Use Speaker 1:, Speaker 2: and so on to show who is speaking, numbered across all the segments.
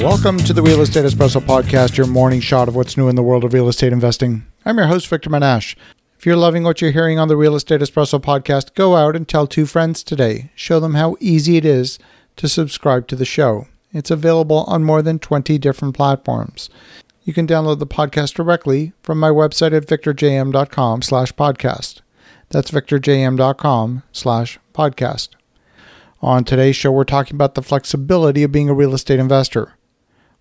Speaker 1: Welcome to the Real Estate Espresso Podcast, your morning shot of what's new in the world of real estate investing. I'm your host, Victor Menasce. If you're loving what you're hearing on the Real Estate Espresso Podcast, go out and tell two friends today. Show them how easy it is to subscribe to the show. It's available on more than 20 different platforms. You can download the podcast directly from my website at victorjm.com slash podcast. That's victorjm.com slash podcast. On today's show, we're talking about the flexibility of being a real estate investor.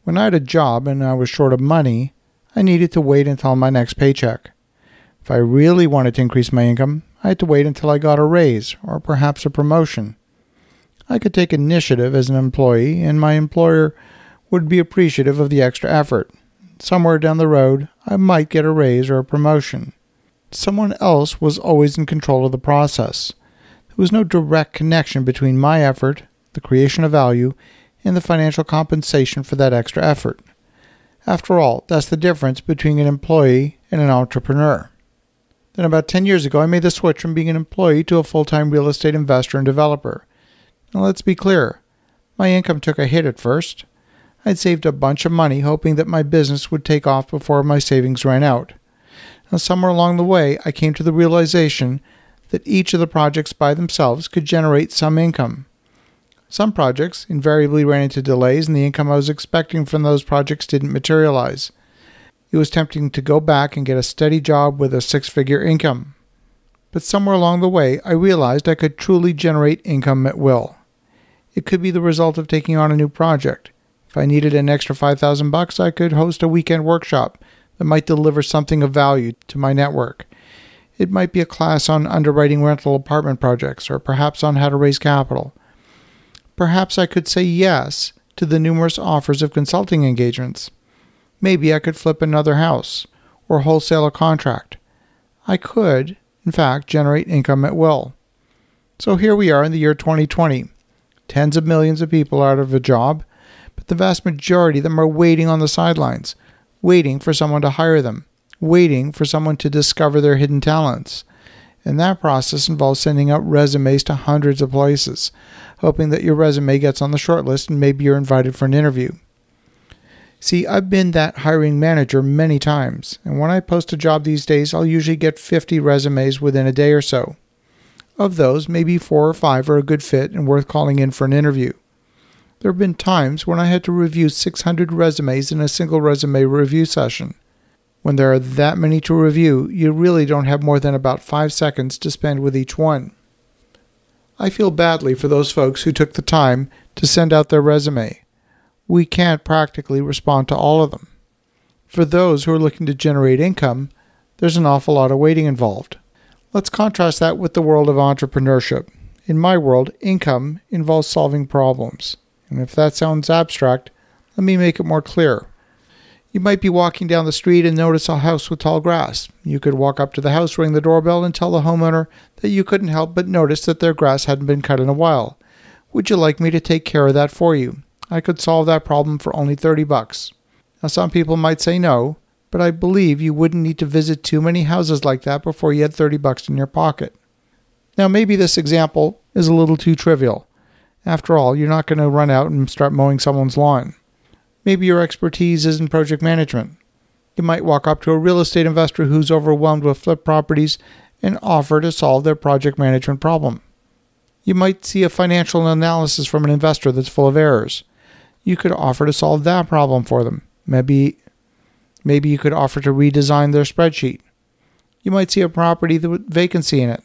Speaker 1: When I had a job and I was short of money, I needed to wait until my next paycheck. If I really wanted to increase my income, I had to wait until I got a raise or perhaps a promotion. I could take initiative as an employee, and my employer would be appreciative of the extra effort. Somewhere down the road, I might get a raise or a promotion. Someone else was always in control of the process. There was no direct connection between my effort, the creation of value, and the financial compensation for that extra effort. After all, that's the difference between an employee and an entrepreneur. Then, about 10 years ago, I made the switch from being an employee to a full time real estate investor and developer. Now, let's be clear my income took a hit at first. I'd saved a bunch of money hoping that my business would take off before my savings ran out. Now, somewhere along the way, I came to the realization that each of the projects by themselves could generate some income. Some projects invariably ran into delays, and the income I was expecting from those projects didn't materialize. It was tempting to go back and get a steady job with a six figure income. But somewhere along the way, I realized I could truly generate income at will. It could be the result of taking on a new project. If I needed an extra 5000 bucks, I could host a weekend workshop that might deliver something of value to my network. It might be a class on underwriting rental apartment projects or perhaps on how to raise capital perhaps I could say yes to the numerous offers of consulting engagements. Maybe I could flip another house or wholesale a contract. I could, in fact, generate income at will. So here we are in the year 2020. Tens of millions of people are out of a job, but the vast majority of them are waiting on the sidelines, waiting for someone to hire them, waiting for someone to discover their hidden talents. And that process involves sending out resumes to hundreds of places, hoping that your resume gets on the short list and maybe you're invited for an interview. See, I've been that hiring manager many times, and when I post a job these days, I'll usually get 50 resumes within a day or so. Of those, maybe four or five are a good fit and worth calling in for an interview. There have been times when I had to review 600 resumes in a single resume review session. When there are that many to review, you really don't have more than about five seconds to spend with each one. I feel badly for those folks who took the time to send out their resume. We can't practically respond to all of them. For those who are looking to generate income, there's an awful lot of waiting involved. Let's contrast that with the world of entrepreneurship. In my world, income involves solving problems. And if that sounds abstract, let me make it more clear. You might be walking down the street and notice a house with tall grass. You could walk up to the house, ring the doorbell, and tell the homeowner that you couldn't help but notice that their grass hadn't been cut in a while. Would you like me to take care of that for you? I could solve that problem for only 30 bucks. Now some people might say no, but I believe you wouldn't need to visit too many houses like that before you had 30 bucks in your pocket. Now maybe this example is a little too trivial. After all, you're not going to run out and start mowing someone's lawn. Maybe your expertise is in project management. You might walk up to a real estate investor who's overwhelmed with flip properties and offer to solve their project management problem. You might see a financial analysis from an investor that's full of errors. You could offer to solve that problem for them. Maybe maybe you could offer to redesign their spreadsheet. You might see a property with vacancy in it.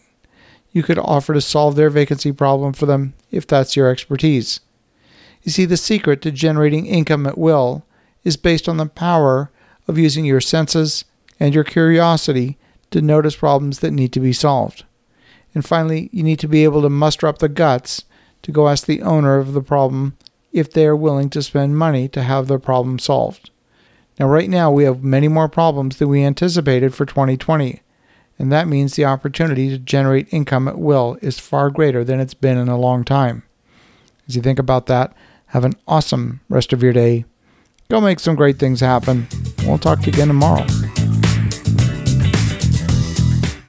Speaker 1: You could offer to solve their vacancy problem for them if that's your expertise. You see, the secret to generating income at will is based on the power of using your senses and your curiosity to notice problems that need to be solved. And finally, you need to be able to muster up the guts to go ask the owner of the problem if they are willing to spend money to have their problem solved. Now, right now, we have many more problems than we anticipated for 2020, and that means the opportunity to generate income at will is far greater than it's been in a long time. As you think about that, have an awesome rest of your day. Go make some great things happen. We'll talk to you again tomorrow.